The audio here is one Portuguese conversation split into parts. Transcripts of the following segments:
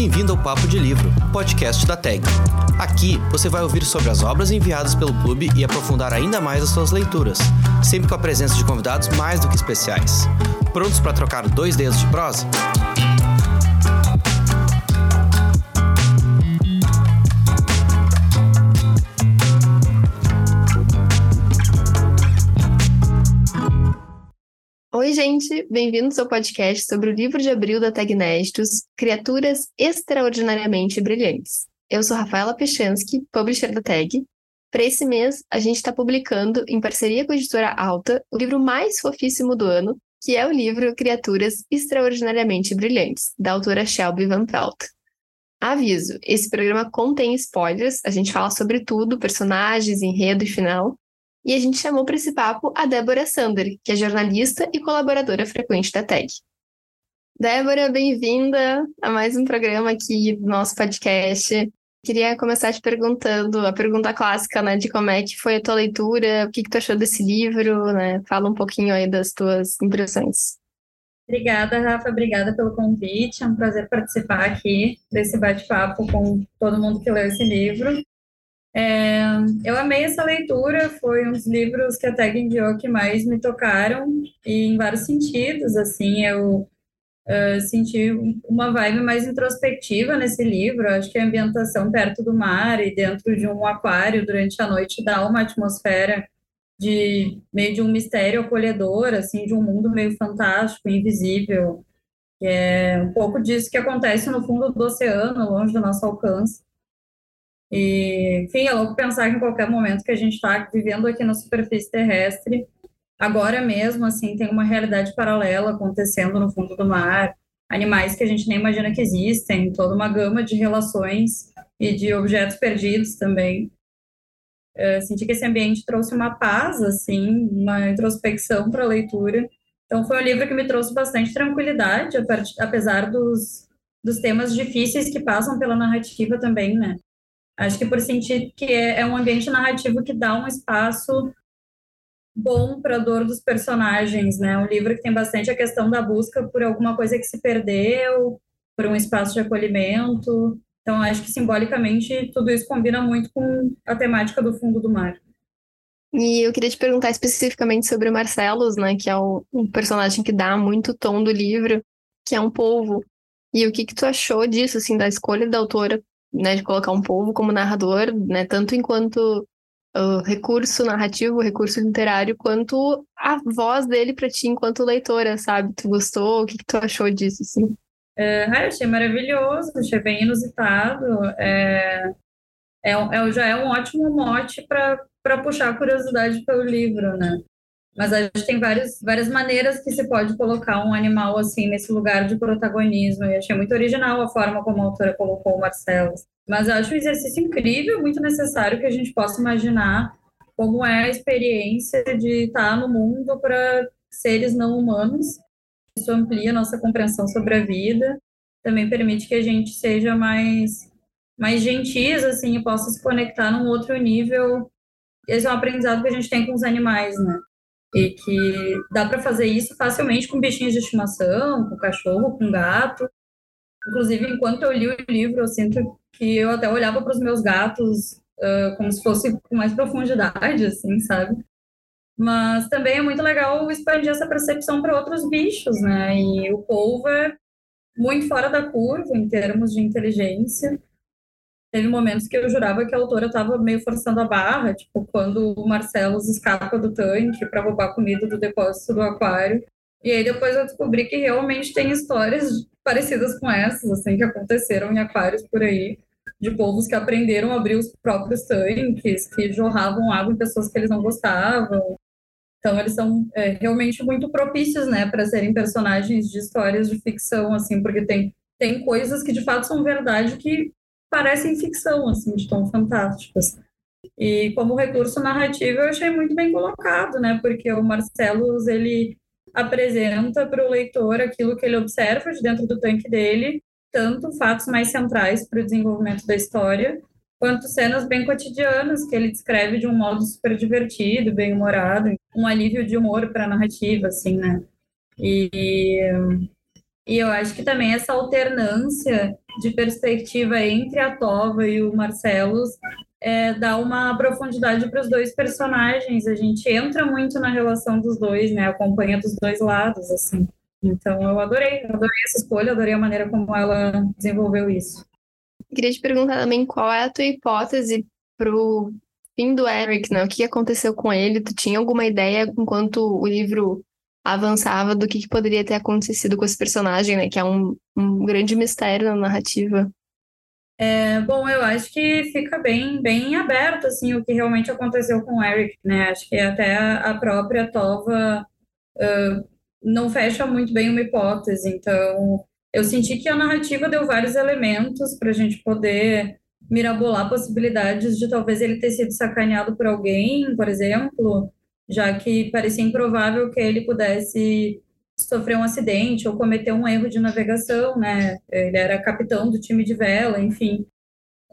Bem-vindo ao Papo de Livro, podcast da TAG. Aqui você vai ouvir sobre as obras enviadas pelo clube e aprofundar ainda mais as suas leituras, sempre com a presença de convidados mais do que especiais. Prontos para trocar dois dedos de prosa? Oi, gente, bem-vindos ao podcast sobre o livro de abril da Tag Inéditos, Criaturas Extraordinariamente Brilhantes. Eu sou Rafaela Pechansky, publisher da Tag. Para esse mês, a gente está publicando, em parceria com a editora Alta, o livro mais fofíssimo do ano, que é o livro Criaturas Extraordinariamente Brilhantes, da autora Shelby Van Pelt. Aviso: esse programa contém spoilers, a gente fala sobre tudo, personagens, enredo e final, e a gente chamou para esse papo a Débora Sander, que é jornalista e colaboradora frequente da TEG. Débora, bem-vinda a mais um programa aqui do nosso podcast. Queria começar te perguntando a pergunta clássica, né, de como é que foi a tua leitura, o que, que tu achou desse livro, né? Fala um pouquinho aí das tuas impressões. Obrigada, Rafa, obrigada pelo convite. É um prazer participar aqui desse bate-papo com todo mundo que leu esse livro. É, eu amei essa leitura, foi um dos livros que a Tag enviou que mais me tocaram, e em vários sentidos, assim, eu uh, senti uma vibe mais introspectiva nesse livro, acho que a ambientação perto do mar e dentro de um aquário durante a noite dá uma atmosfera de meio de um mistério acolhedor, assim, de um mundo meio fantástico, invisível, que é um pouco disso que acontece no fundo do oceano, longe do nosso alcance. E, enfim, é louco pensar que em qualquer momento que a gente está vivendo aqui na superfície terrestre, agora mesmo, assim, tem uma realidade paralela acontecendo no fundo do mar, animais que a gente nem imagina que existem, toda uma gama de relações e de objetos perdidos também. Eu senti que esse ambiente trouxe uma paz, assim, uma introspecção para a leitura. Então, foi um livro que me trouxe bastante tranquilidade, apesar dos, dos temas difíceis que passam pela narrativa também, né? Acho que por sentir que é, é um ambiente narrativo que dá um espaço bom para a dor dos personagens, né? Um livro que tem bastante a questão da busca por alguma coisa que se perdeu, por um espaço de acolhimento. Então, acho que simbolicamente tudo isso combina muito com a temática do fundo do mar. E eu queria te perguntar especificamente sobre o Marcelos, né? Que é o, um personagem que dá muito tom do livro, que é um polvo. E o que que tu achou disso, assim, da escolha da autora né, de colocar um povo como narrador, né, tanto enquanto uh, recurso narrativo, recurso literário, quanto a voz dele para ti enquanto leitora, sabe? Tu gostou? O que, que tu achou disso, assim? É, achei maravilhoso, achei bem inusitado. É, é, é, já é um ótimo mote para puxar a curiosidade pelo livro, né? Mas a gente tem várias, várias maneiras que se pode colocar um animal assim nesse lugar de protagonismo. E achei muito original a forma como a autora colocou o Marcelo. Mas eu acho um exercício incrível, muito necessário que a gente possa imaginar como é a experiência de estar no mundo para seres não humanos. Isso amplia nossa compreensão sobre a vida, também permite que a gente seja mais mais gentis assim e possa se conectar num outro nível. Esse é um aprendizado que a gente tem com os animais, né? E que dá para fazer isso facilmente com bichinhos de estimação, com cachorro, com gato. Inclusive, enquanto eu li o livro, eu sinto que eu até olhava para os meus gatos uh, como se fosse com mais profundidade, assim, sabe? Mas também é muito legal expandir essa percepção para outros bichos, né? E o polvo é muito fora da curva em termos de inteligência. Teve momentos que eu jurava que a autora estava meio forçando a barra, tipo quando o Marcelo escapa do tanque para roubar comida do depósito do aquário. E aí depois eu descobri que realmente tem histórias parecidas com essas, assim, que aconteceram em aquários por aí, de povos que aprenderam a abrir os próprios tanques, que jorravam água em pessoas que eles não gostavam. Então eles são é, realmente muito propícios, né, para serem personagens de histórias de ficção, assim, porque tem tem coisas que de fato são verdade que parecem ficção, assim, de tão fantásticas. E como recurso narrativo eu achei muito bem colocado, né? Porque o Marcelo, ele apresenta para o leitor aquilo que ele observa de dentro do tanque dele, tanto fatos mais centrais para o desenvolvimento da história, quanto cenas bem cotidianas que ele descreve de um modo super divertido, bem humorado, um alívio de humor para a narrativa, assim, né? E E eu acho que também essa alternância de perspectiva entre a Tova e o Marcelos é, dá uma profundidade para os dois personagens. A gente entra muito na relação dos dois, né? Acompanha dos dois lados, assim. Então eu adorei, adorei essa escolha, adorei a maneira como ela desenvolveu isso. Queria te perguntar também qual é a tua hipótese pro fim do Eric, né? O que aconteceu com ele? Tu tinha alguma ideia enquanto o livro avançava do que, que poderia ter acontecido com esse personagem, né? Que é um, um grande mistério na narrativa. É, bom, eu acho que fica bem, bem aberto assim o que realmente aconteceu com o Eric, né? Acho que até a própria Tova uh, não fecha muito bem uma hipótese. Então, eu senti que a narrativa deu vários elementos para a gente poder mirabolar possibilidades de talvez ele ter sido sacaneado por alguém, por exemplo, já que parecia improvável que ele pudesse sofreu um acidente ou cometeu um erro de navegação, né? Ele era capitão do time de vela, enfim.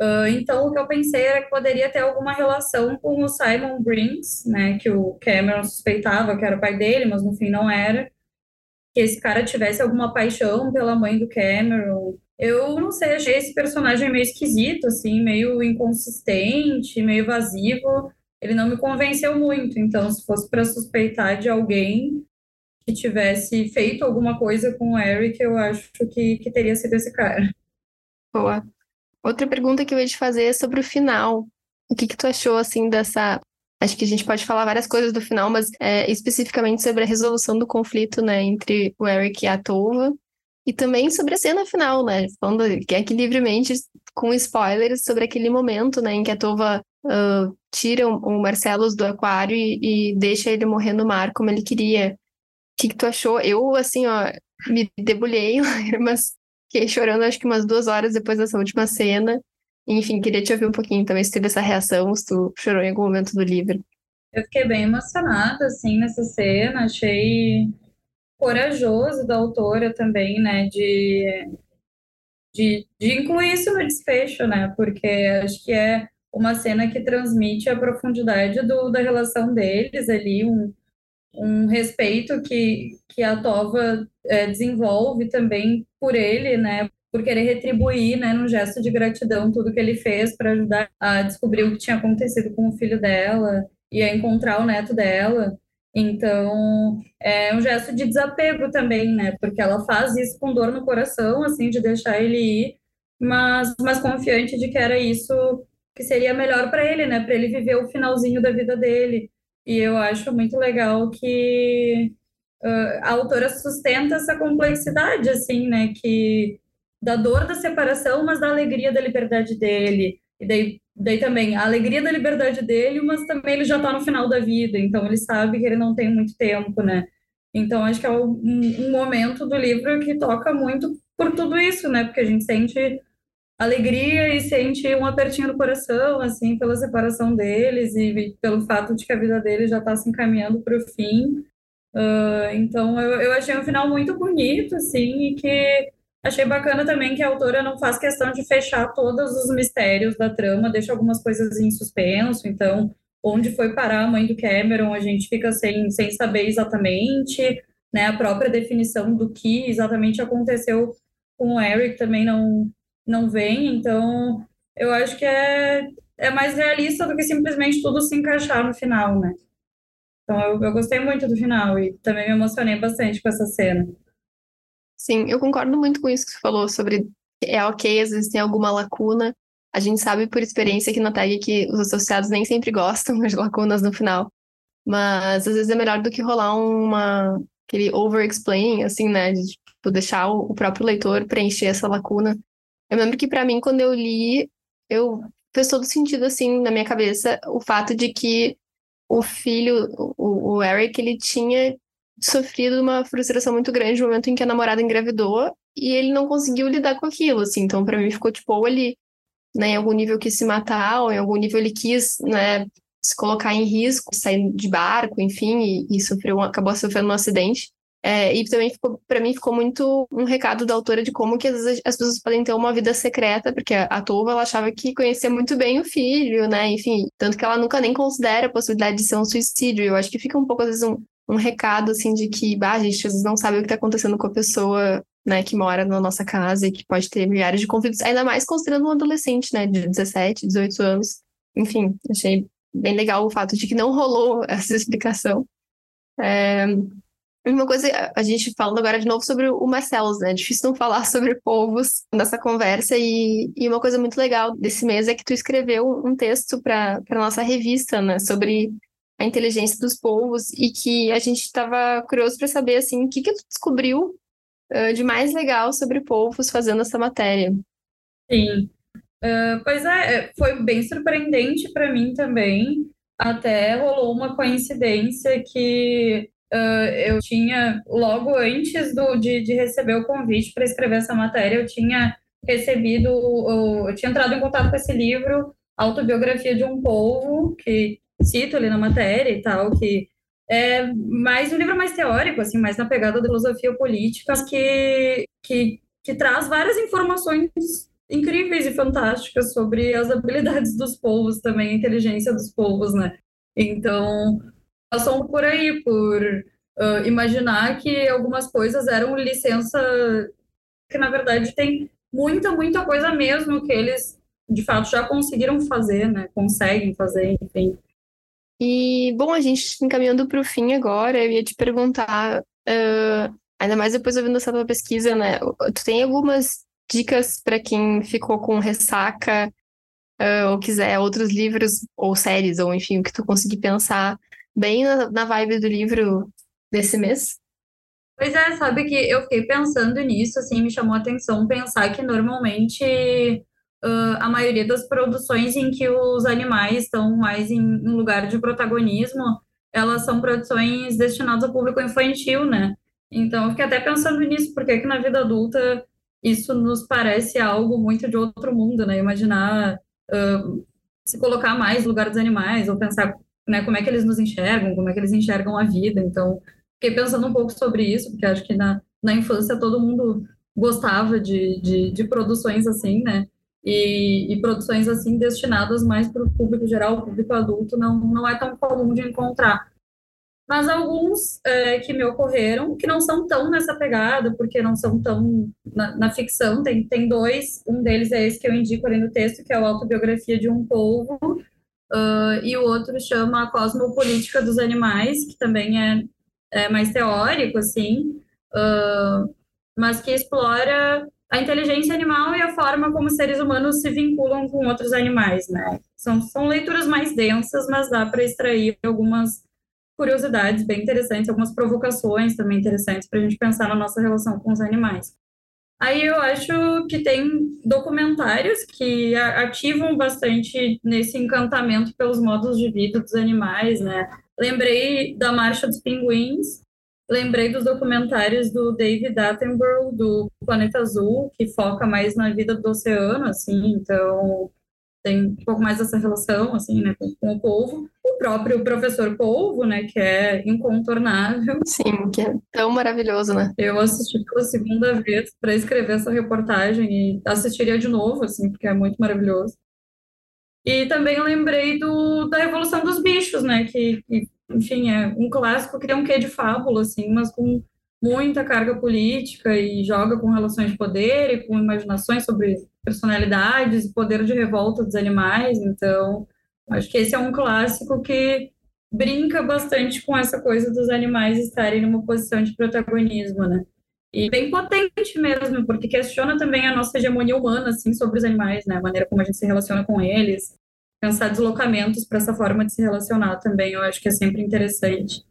Uh, então, o que eu pensei era que poderia ter alguma relação com o Simon Briggs, né? Que o Cameron suspeitava que era o pai dele, mas no fim não era. Que esse cara tivesse alguma paixão pela mãe do Cameron. Eu não sei, achei esse personagem meio esquisito, assim, meio inconsistente, meio vazio. Ele não me convenceu muito. Então, se fosse para suspeitar de alguém, que tivesse feito alguma coisa com o Eric, eu acho que, que teria sido esse cara. Boa. Outra pergunta que eu ia te fazer é sobre o final. O que, que tu achou, assim, dessa. Acho que a gente pode falar várias coisas do final, mas é, especificamente sobre a resolução do conflito, né, entre o Eric e a Tova. E também sobre a cena final, né? Falando aqui livremente, com spoilers, sobre aquele momento, né, em que a Tova uh, tira o Marcelos do aquário e, e deixa ele morrer no mar como ele queria que, que tu achou? Eu, assim, ó, me debulhei mas fiquei chorando acho que umas duas horas depois dessa última cena. Enfim, queria te ouvir um pouquinho também se teve essa reação, se tu chorou em algum momento do livro. Eu fiquei bem emocionada, assim, nessa cena. Achei corajoso da autora também, né, de, de, de incluir isso no desfecho, né, porque acho que é uma cena que transmite a profundidade do, da relação deles ali, um, um respeito que, que a Tova é, desenvolve também por ele, né, por querer retribuir, né, num gesto de gratidão tudo que ele fez para ajudar a descobrir o que tinha acontecido com o filho dela e a encontrar o neto dela. Então, é um gesto de desapego também, né, porque ela faz isso com dor no coração, assim, de deixar ele ir, mas, mas confiante de que era isso que seria melhor para ele, né, para ele viver o finalzinho da vida dele. E eu acho muito legal que uh, a autora sustenta essa complexidade, assim, né? Que da dor da separação, mas da alegria da liberdade dele. E daí, daí também a alegria da liberdade dele, mas também ele já está no final da vida, então ele sabe que ele não tem muito tempo, né? Então acho que é um, um momento do livro que toca muito por tudo isso, né? Porque a gente sente alegria e sente um apertinho no coração, assim, pela separação deles e pelo fato de que a vida deles já está se encaminhando para o fim. Uh, então, eu, eu achei um final muito bonito, assim, e que achei bacana também que a autora não faz questão de fechar todos os mistérios da trama, deixa algumas coisas em suspenso, então, onde foi parar a mãe do Cameron, a gente fica sem, sem saber exatamente, né, a própria definição do que exatamente aconteceu com o Eric também não, não vem, então eu acho que é, é mais realista do que simplesmente tudo se encaixar no final, né? Então eu, eu gostei muito do final e também me emocionei bastante com essa cena. Sim, eu concordo muito com isso que você falou sobre é ok, às vezes tem alguma lacuna. A gente sabe por experiência aqui na tag que os associados nem sempre gostam de lacunas no final. Mas às vezes é melhor do que rolar uma aquele over-explain, assim, né? De tipo, deixar o próprio leitor preencher essa lacuna. Eu lembro que para mim, quando eu li, eu fez todo sentido, assim, na minha cabeça, o fato de que o filho, o, o Eric, ele tinha sofrido uma frustração muito grande no momento em que a namorada engravidou e ele não conseguiu lidar com aquilo, assim. Então, para mim, ficou tipo, ou ele, né, em algum nível quis se matar, ou em algum nível ele quis, né, se colocar em risco, sair de barco, enfim, e, e sofreu, acabou sofrendo um acidente. É, e também para mim ficou muito um recado da autora de como que às vezes as pessoas podem ter uma vida secreta, porque a Tova ela achava que conhecia muito bem o filho, né? Enfim, tanto que ela nunca nem considera a possibilidade de ser um suicídio. Eu acho que fica um pouco às vezes um, um recado assim de que, bah, a gente às vezes não sabe o que está acontecendo com a pessoa né, que mora na nossa casa e que pode ter milhares de conflitos, ainda mais considerando um adolescente, né, de 17, 18 anos. Enfim, achei bem legal o fato de que não rolou essa explicação. É, uma coisa, a gente falando agora de novo sobre o Marcelos, né? É difícil não falar sobre povos nessa conversa. E, e uma coisa muito legal desse mês é que tu escreveu um texto para a nossa revista, né? Sobre a inteligência dos povos e que a gente estava curioso para saber, assim, o que, que tu descobriu uh, de mais legal sobre povos fazendo essa matéria. Sim. Uh, pois é, foi bem surpreendente para mim também. Até rolou uma coincidência que Uh, eu tinha, logo antes do, de, de receber o convite para escrever essa matéria, eu tinha recebido, eu tinha entrado em contato com esse livro, Autobiografia de um Povo, que cito ali na matéria e tal, que é mais um livro mais teórico, assim, mais na pegada da filosofia política, que, que, que traz várias informações incríveis e fantásticas sobre as habilidades dos povos também, a inteligência dos povos, né? Então, passam por aí, por uh, imaginar que algumas coisas eram licença, que na verdade tem muita, muita coisa mesmo que eles de fato já conseguiram fazer, né? Conseguem fazer, enfim. E, bom, a gente encaminhando para o fim agora, eu ia te perguntar, uh, ainda mais depois ouvindo essa tua pesquisa, né? Tu tem algumas dicas para quem ficou com ressaca uh, ou quiser outros livros ou séries, ou enfim, o que tu conseguir pensar bem na, na vibe do livro desse mês? Pois é, sabe que eu fiquei pensando nisso, assim, me chamou a atenção pensar que normalmente uh, a maioria das produções em que os animais estão mais em, em lugar de protagonismo, elas são produções destinadas ao público infantil, né? Então, eu fiquei até pensando nisso, porque que na vida adulta isso nos parece algo muito de outro mundo, né? Imaginar uh, se colocar mais no lugar dos animais, ou pensar né, como é que eles nos enxergam, como é que eles enxergam a vida. Então, fiquei pensando um pouco sobre isso, porque acho que na, na infância todo mundo gostava de, de, de produções assim, né? E, e, produções assim destinadas mais para o público geral, o público adulto, não, não é tão comum de encontrar. Mas alguns é, que me ocorreram, que não são tão nessa pegada, porque não são tão na, na, ficção, tem, tem dois, um deles é esse que eu indico ali no texto, que é o Autobiografia de um Povo, Uh, e o outro chama a Cosmopolítica dos Animais, que também é, é mais teórico, assim, uh, mas que explora a inteligência animal e a forma como seres humanos se vinculam com outros animais, né? São, são leituras mais densas, mas dá para extrair algumas curiosidades bem interessantes, algumas provocações também interessantes para a gente pensar na nossa relação com os animais. Aí eu acho que tem documentários que ativam bastante nesse encantamento pelos modos de vida dos animais, né? Lembrei da Marcha dos Pinguins, lembrei dos documentários do David Attenborough, do Planeta Azul, que foca mais na vida do oceano, assim, então tem um pouco mais dessa relação, assim, né, com, com, o povo. O próprio professor Polvo, né, que é incontornável. Sim, que é tão maravilhoso, né? Eu assisti pela segunda vez para escrever essa reportagem e assistiria de novo, assim, porque é muito maravilhoso. E também lembrei do, da Revolução dos Bichos, né, que, que enfim, é um clássico que tem um quê de fábula, assim, mas com muita carga política e joga com relações de poder e com imaginações sobre personalidades e poder de revolta dos animais. Então, acho que esse é um clássico que brinca bastante com essa coisa dos animais estarem numa posição de protagonismo, né? E bem potente mesmo, porque questiona também a nossa hegemonia humana, assim, sobre os animais, né? A maneira como a gente se relaciona com eles. Pensar deslocamentos para essa forma de se relacionar também, eu acho que é sempre interessante.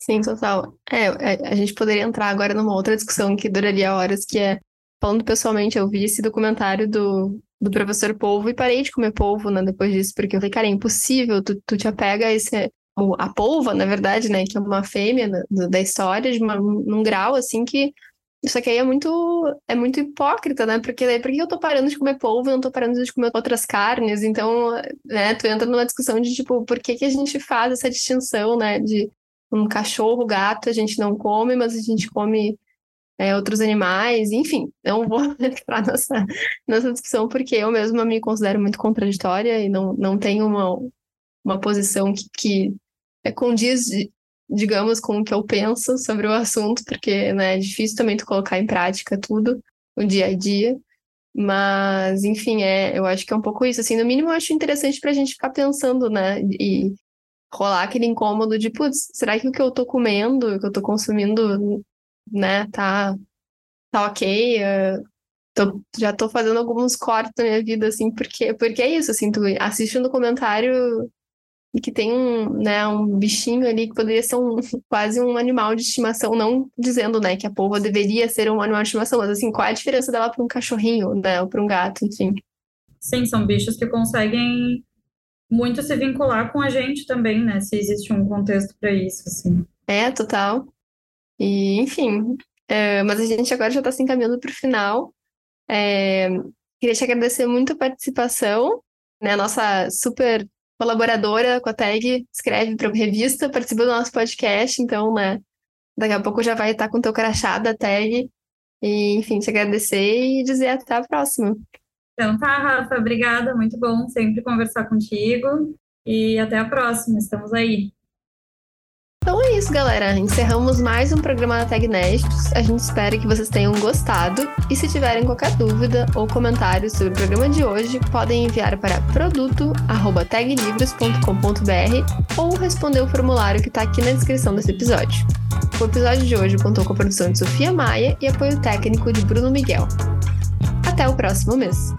Sim, total. É, é, a gente poderia entrar agora numa outra discussão que duraria horas, que é, falando pessoalmente, eu vi esse documentário do, do professor polvo e parei de comer polvo, né, depois disso, porque eu falei, cara, é impossível, tu, tu te apega a esse, a polva, na verdade, né, que é uma fêmea da, história, de uma, num grau, assim, que isso aqui é muito, é muito hipócrita, né? Porque daí, por que eu tô parando de comer polvo e não tô parando de comer outras carnes? Então, né, tu entra numa discussão de, tipo, por que que a gente faz essa distinção, né? De um cachorro, gato, a gente não come, mas a gente come é, outros animais, enfim, não vou entrar nessa, nessa discussão porque eu mesma me considero muito contraditória e não, não tenho uma, uma posição que, que é, condiz digamos, com o que eu penso sobre o assunto, porque né, é difícil também tu colocar em prática tudo, o dia a dia. Mas, enfim, é, eu acho que é um pouco isso. Assim, no mínimo, eu acho interessante para a gente ficar pensando, né? E rolar aquele incômodo de, putz, será que o que eu tô comendo, o que eu tô consumindo, né, tá, tá ok? Uh, tô, já tô fazendo alguns cortes na minha vida, assim, porque, porque é isso, assim, tu assiste um documentário e que tem um, né, um bichinho ali que poderia ser um, quase um animal de estimação, não dizendo, né, que a polva deveria ser um animal de estimação, mas assim, qual é a diferença dela para um cachorrinho, né, ou para um gato, enfim. Sim, são bichos que conseguem muito se vincular com a gente também, né, se existe um contexto para isso, assim. É, total. E, enfim, é, mas a gente agora já está se encaminhando para o final. É, queria te agradecer muito a participação, né, nossa super colaboradora com a tag, escreve para revista, participa do nosso podcast, então, né, daqui a pouco já vai estar com o teu crachá da tag. E, enfim, te agradecer e dizer até a próxima. Então tá, Rafa, obrigada, muito bom sempre conversar contigo. E até a próxima, estamos aí. Então é isso, galera. Encerramos mais um programa da Tag Nestos. A gente espera que vocês tenham gostado. E se tiverem qualquer dúvida ou comentário sobre o programa de hoje, podem enviar para produto@taglivros.com.br ou responder o formulário que está aqui na descrição desse episódio. O episódio de hoje contou com a produção de Sofia Maia e apoio técnico de Bruno Miguel. Até o próximo mês.